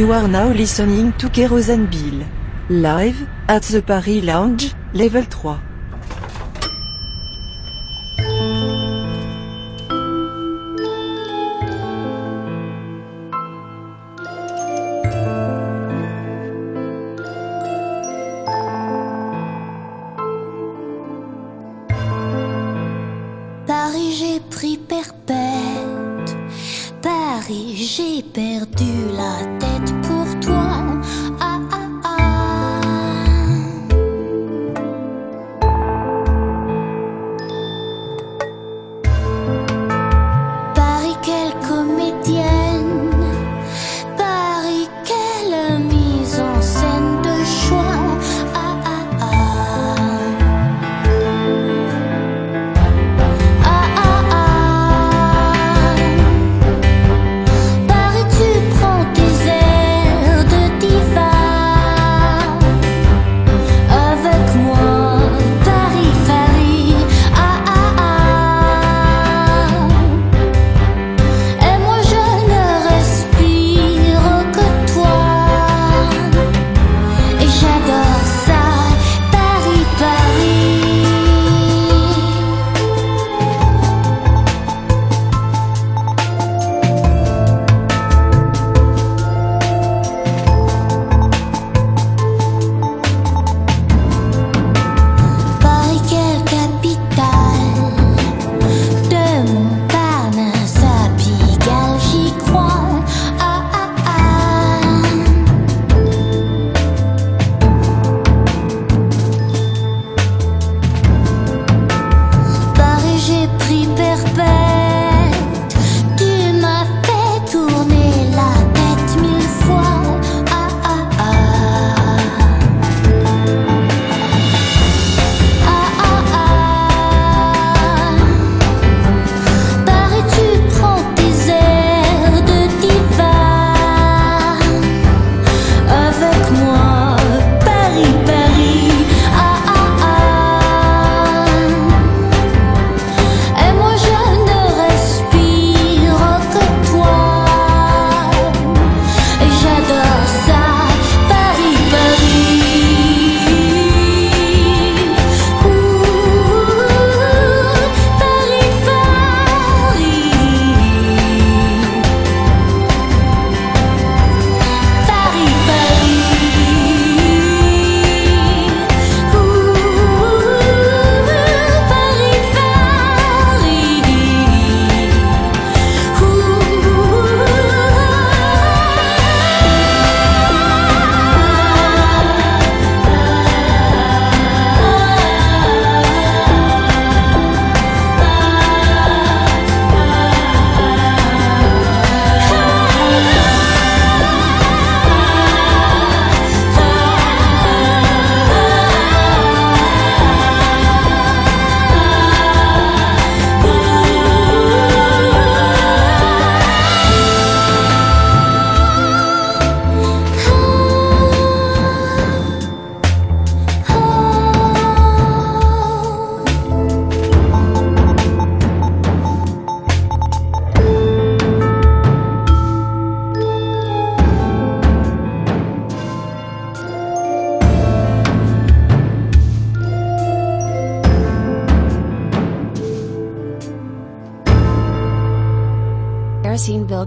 You are now listening to Kerosene Bill. Live, at the Paris Lounge, level 3.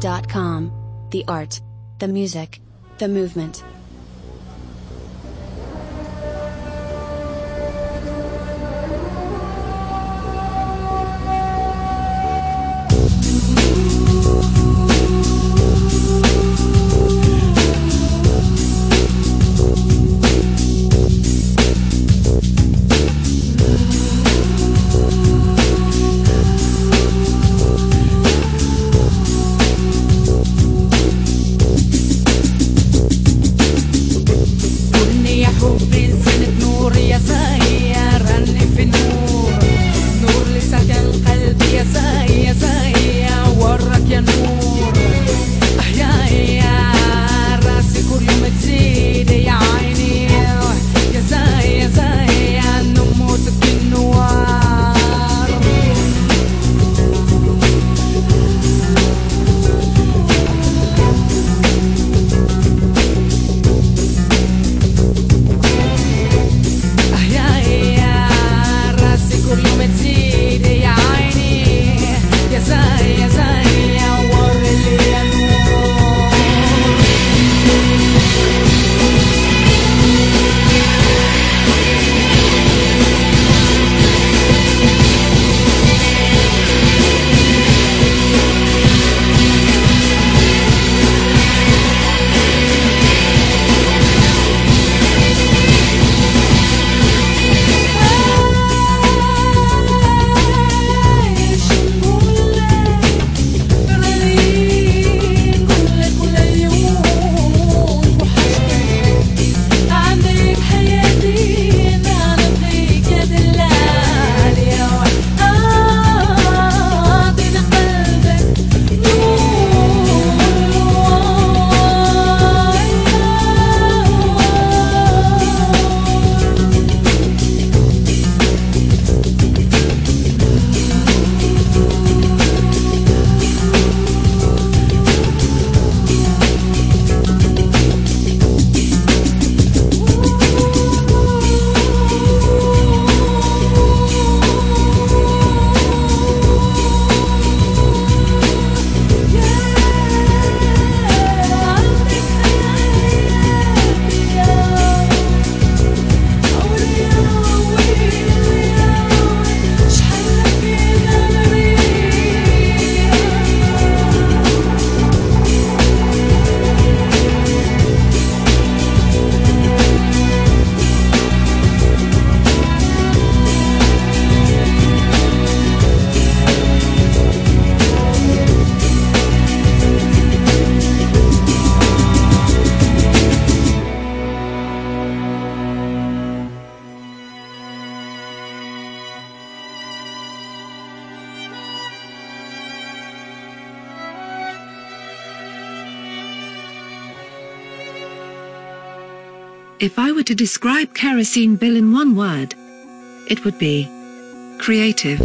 The art, the music, the movement. Describe Kerosene Bill in one word, it would be creative.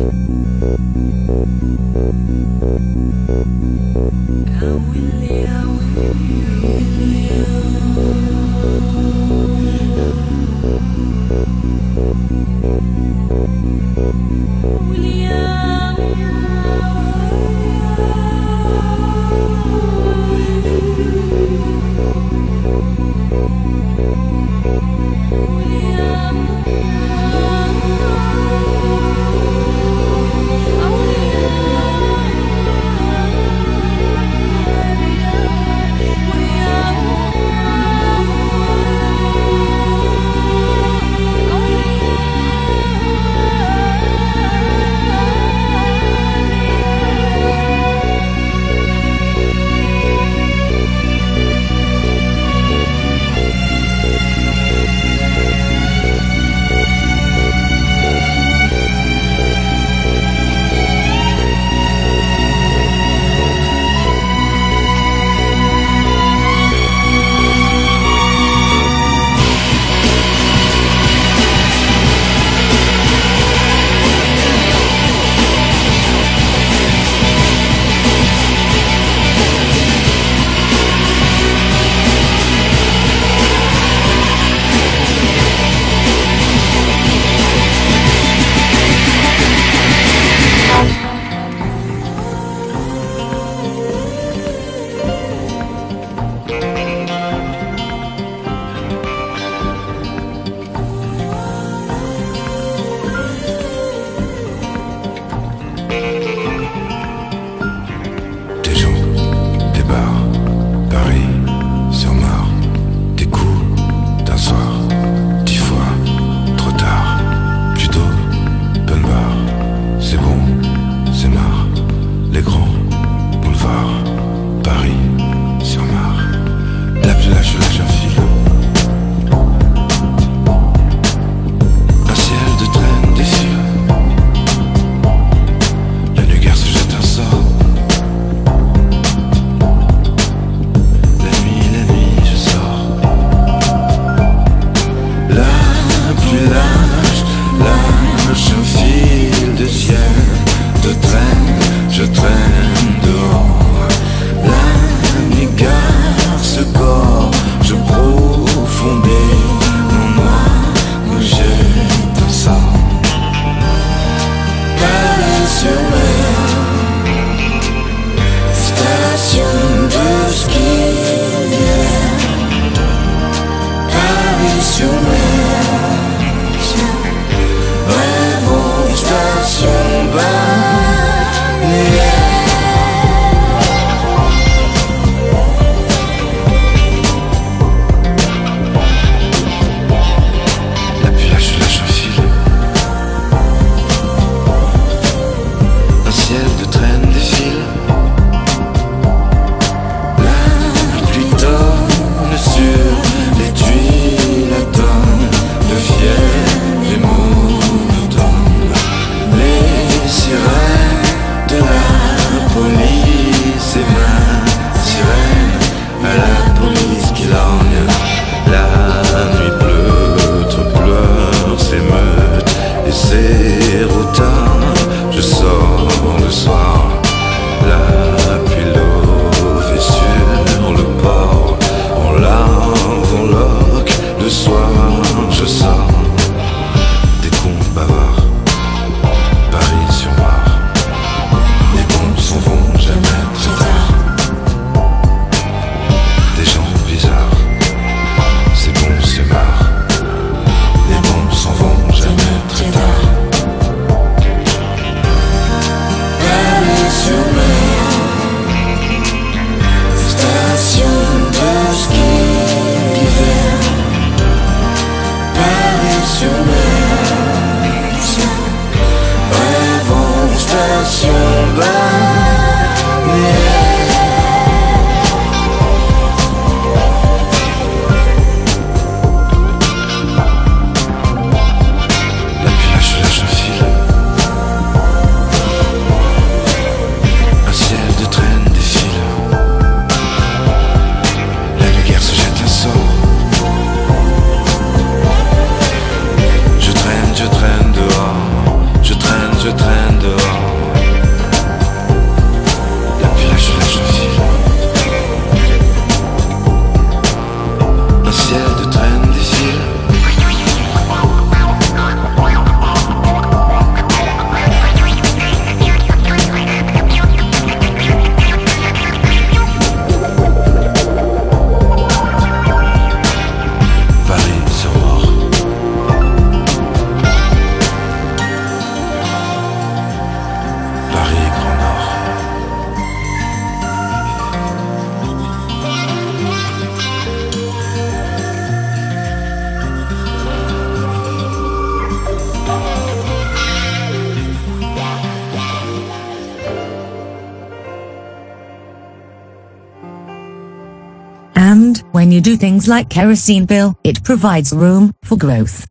When you do things like kerosene bill, it provides room for growth.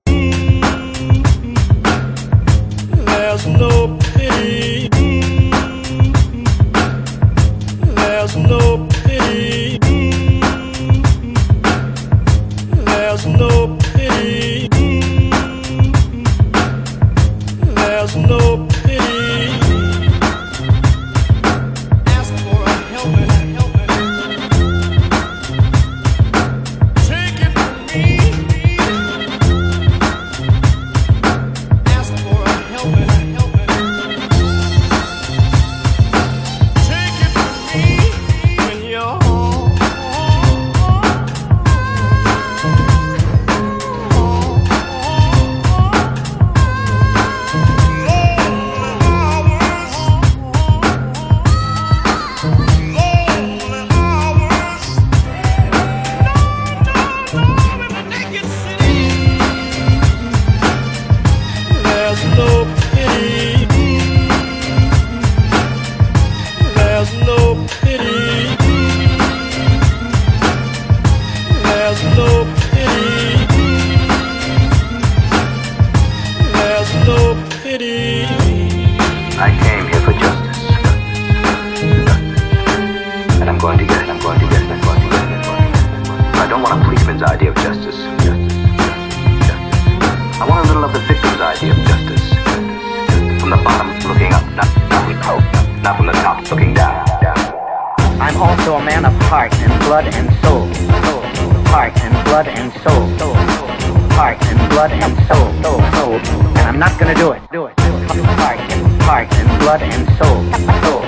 blood and soul, soul, soul. And I'm not gonna do it. Do it. Heart and heart and blood and soul, soul.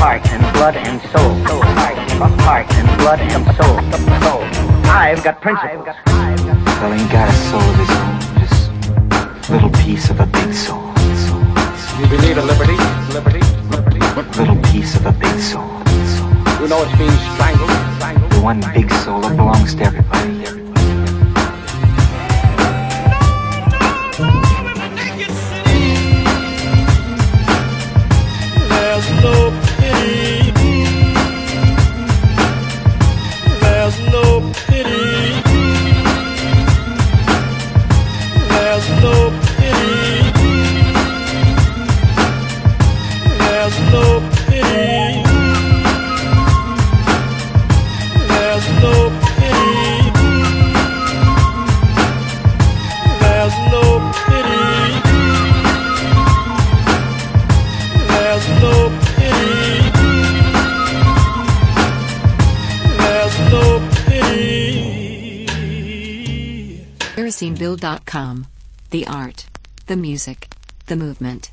Heart and blood and soul, soul. Heart, heart and blood and soul, soul. I've got principles. Well, ain't got a soul of his own, just little piece of a big soul. You believe in liberty? Liberty? Liberty? Little piece of a big soul? You know it's being strangled. strangled. The one big soul that belongs to everybody. everybody. The art, the music, the movement.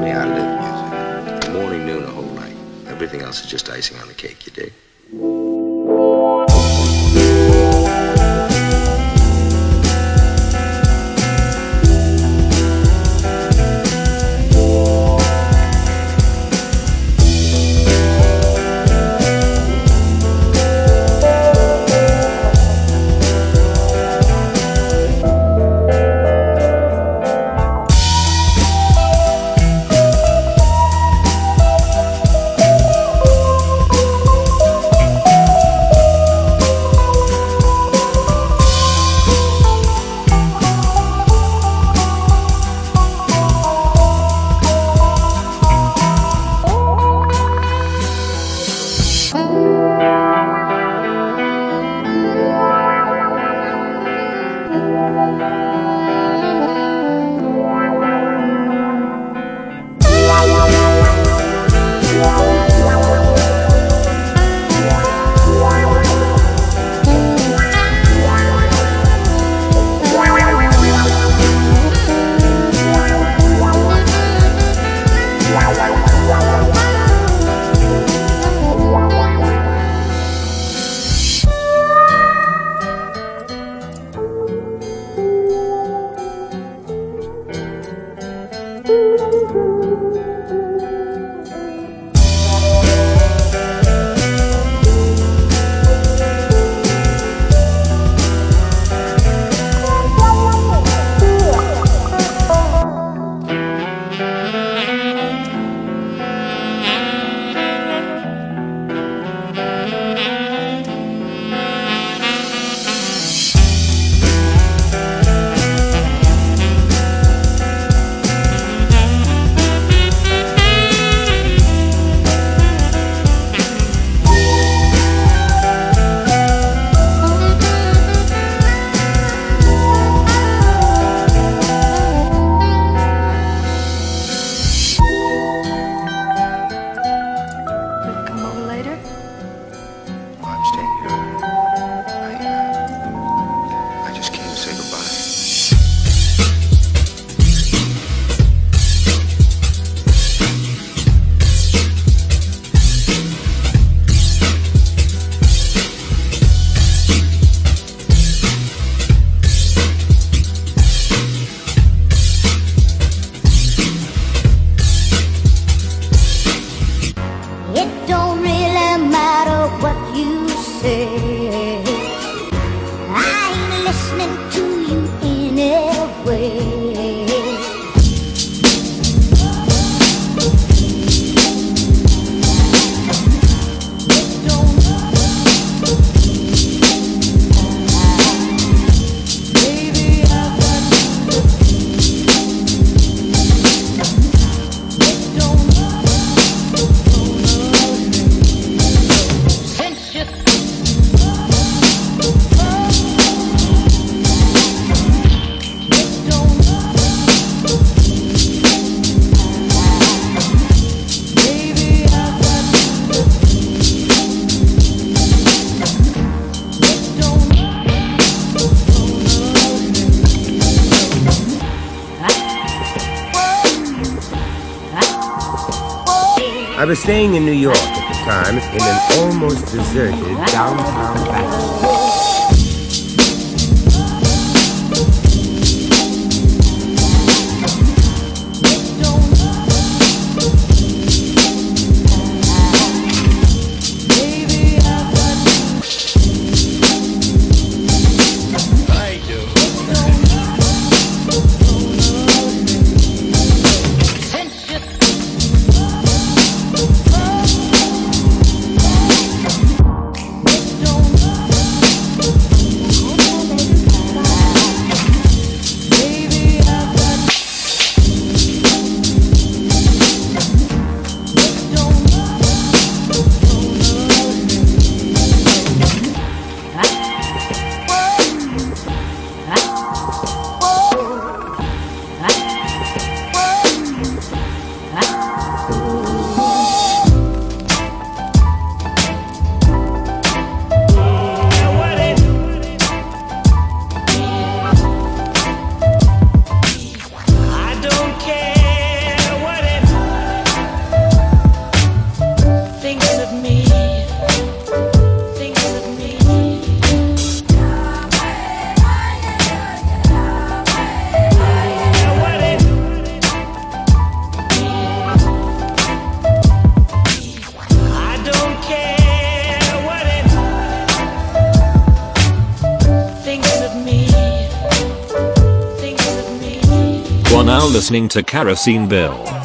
live music. Morning, noon, a whole night. Everything else is just icing on the cake, you dig? Staying in New York at the time in an almost deserted downtown. Listening to Kerosene Bill.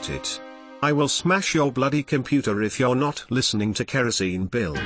Get it. I will smash your bloody computer if you're not listening to Kerosene Bill.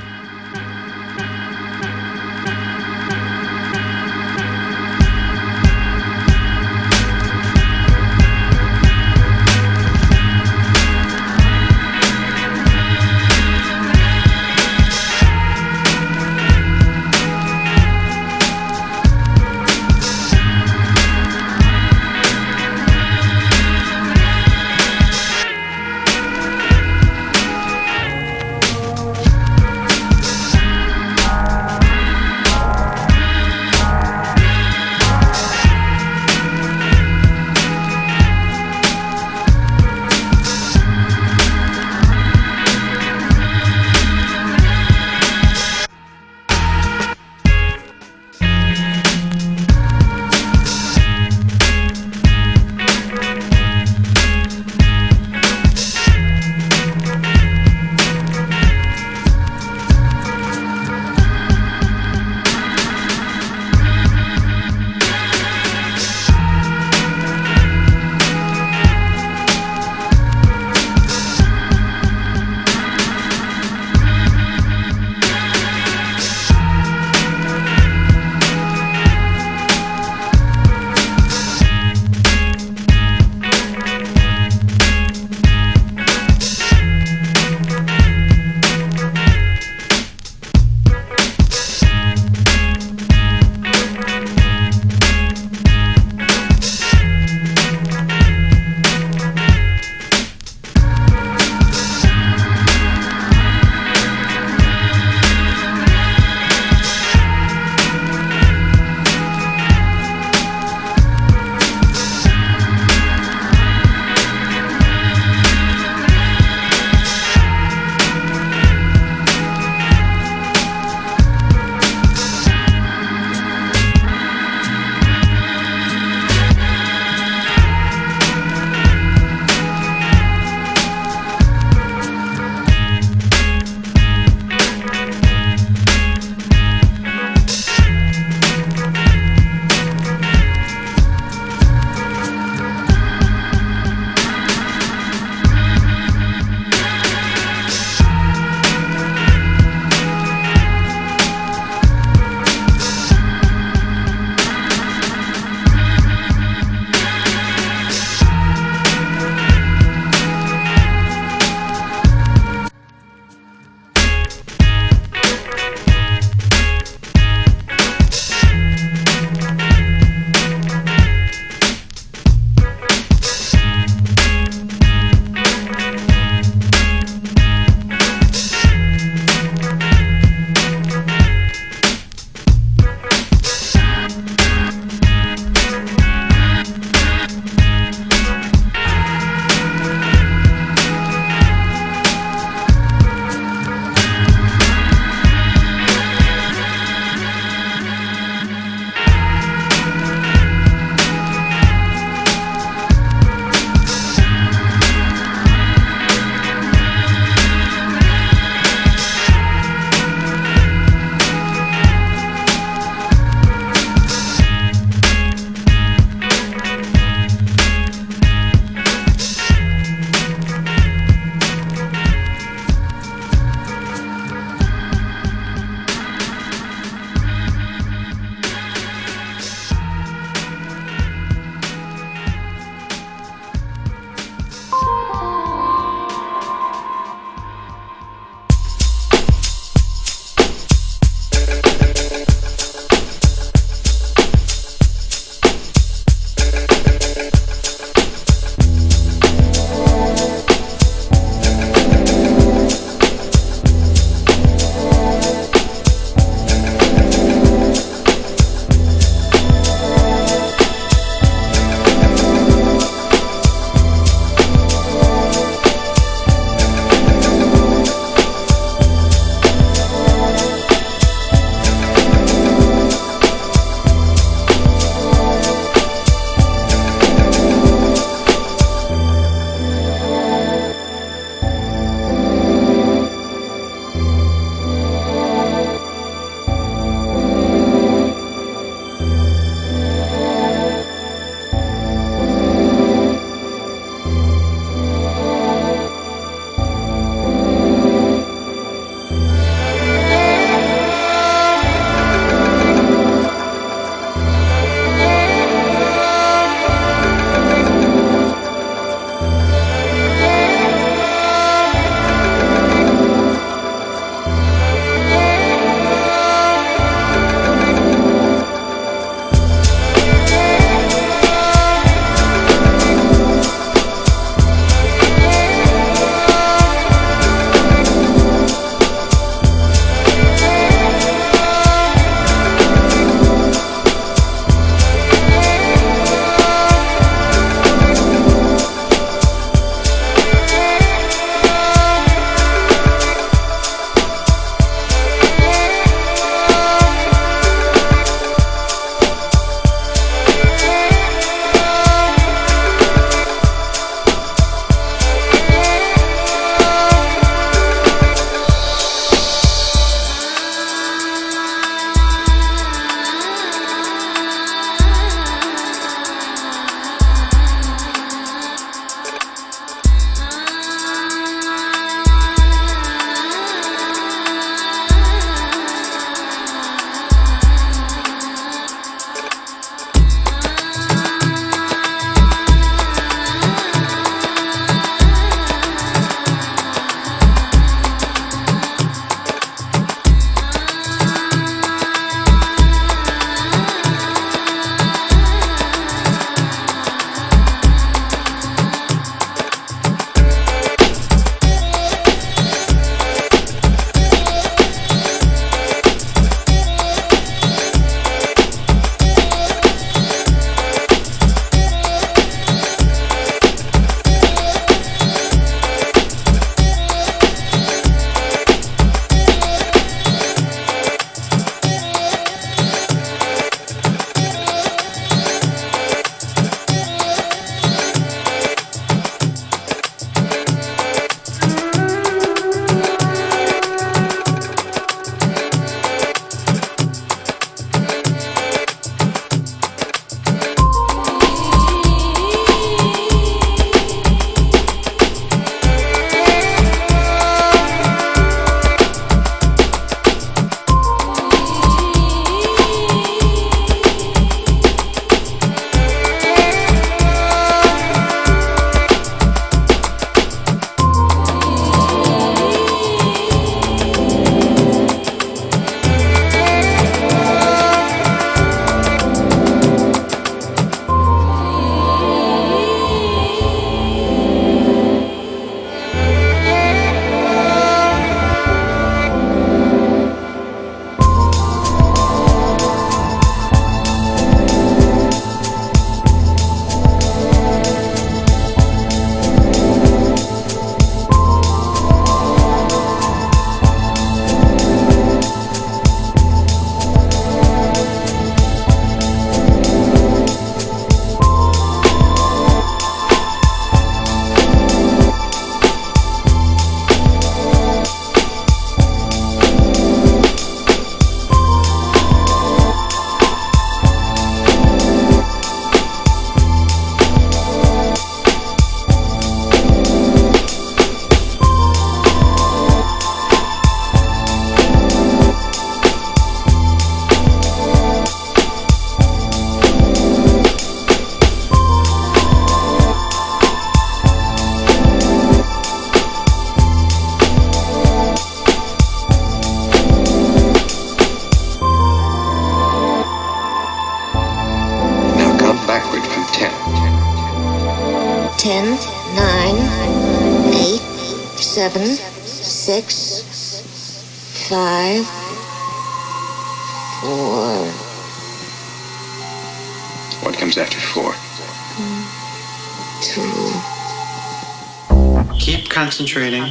concentrating.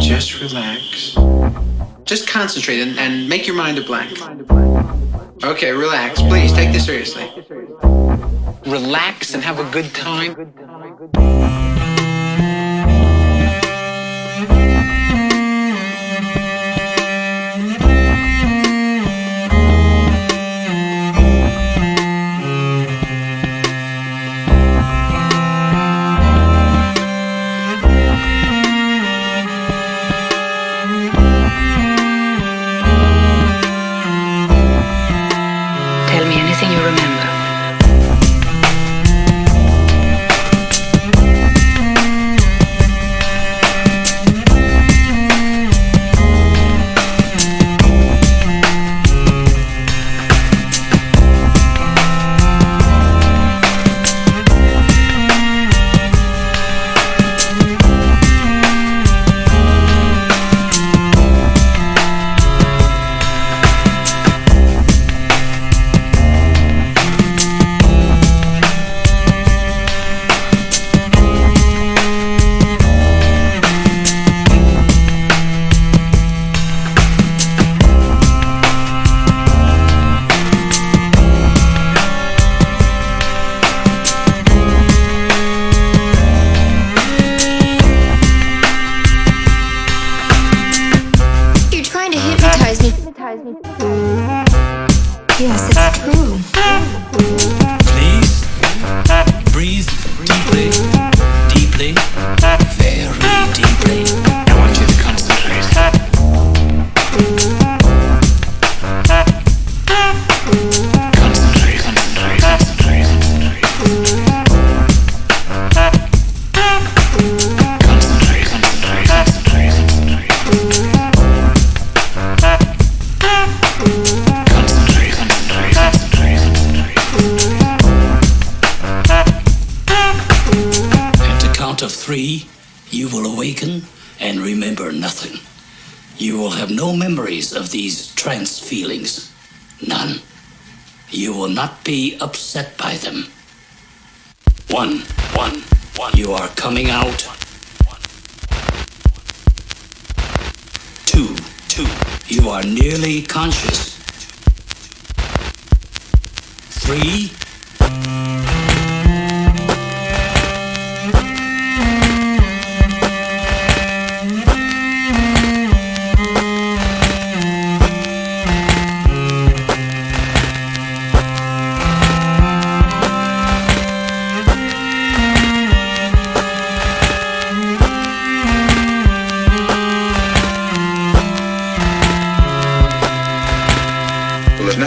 Just relax. Just concentrate and, and make your mind a blank. Okay, relax. Please take this seriously. Relax and have a good time.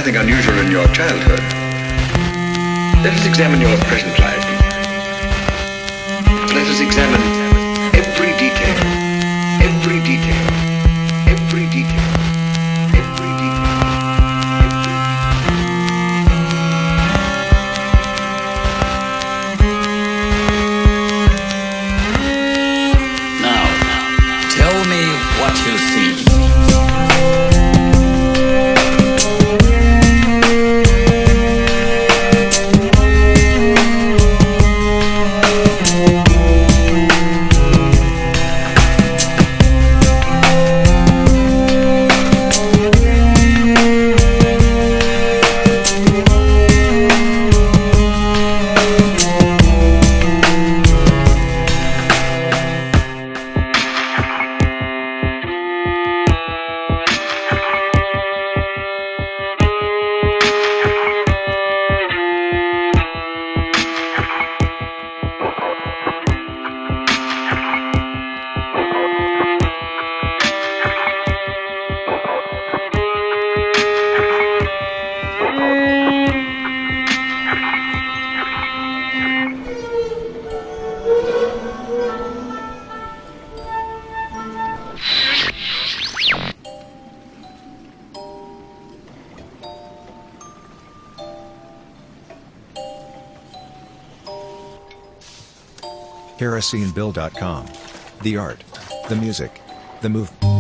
nothing unusual in your childhood. Let us examine your present life. Let us examine KeroseneBill.com. The art, the music, the movement.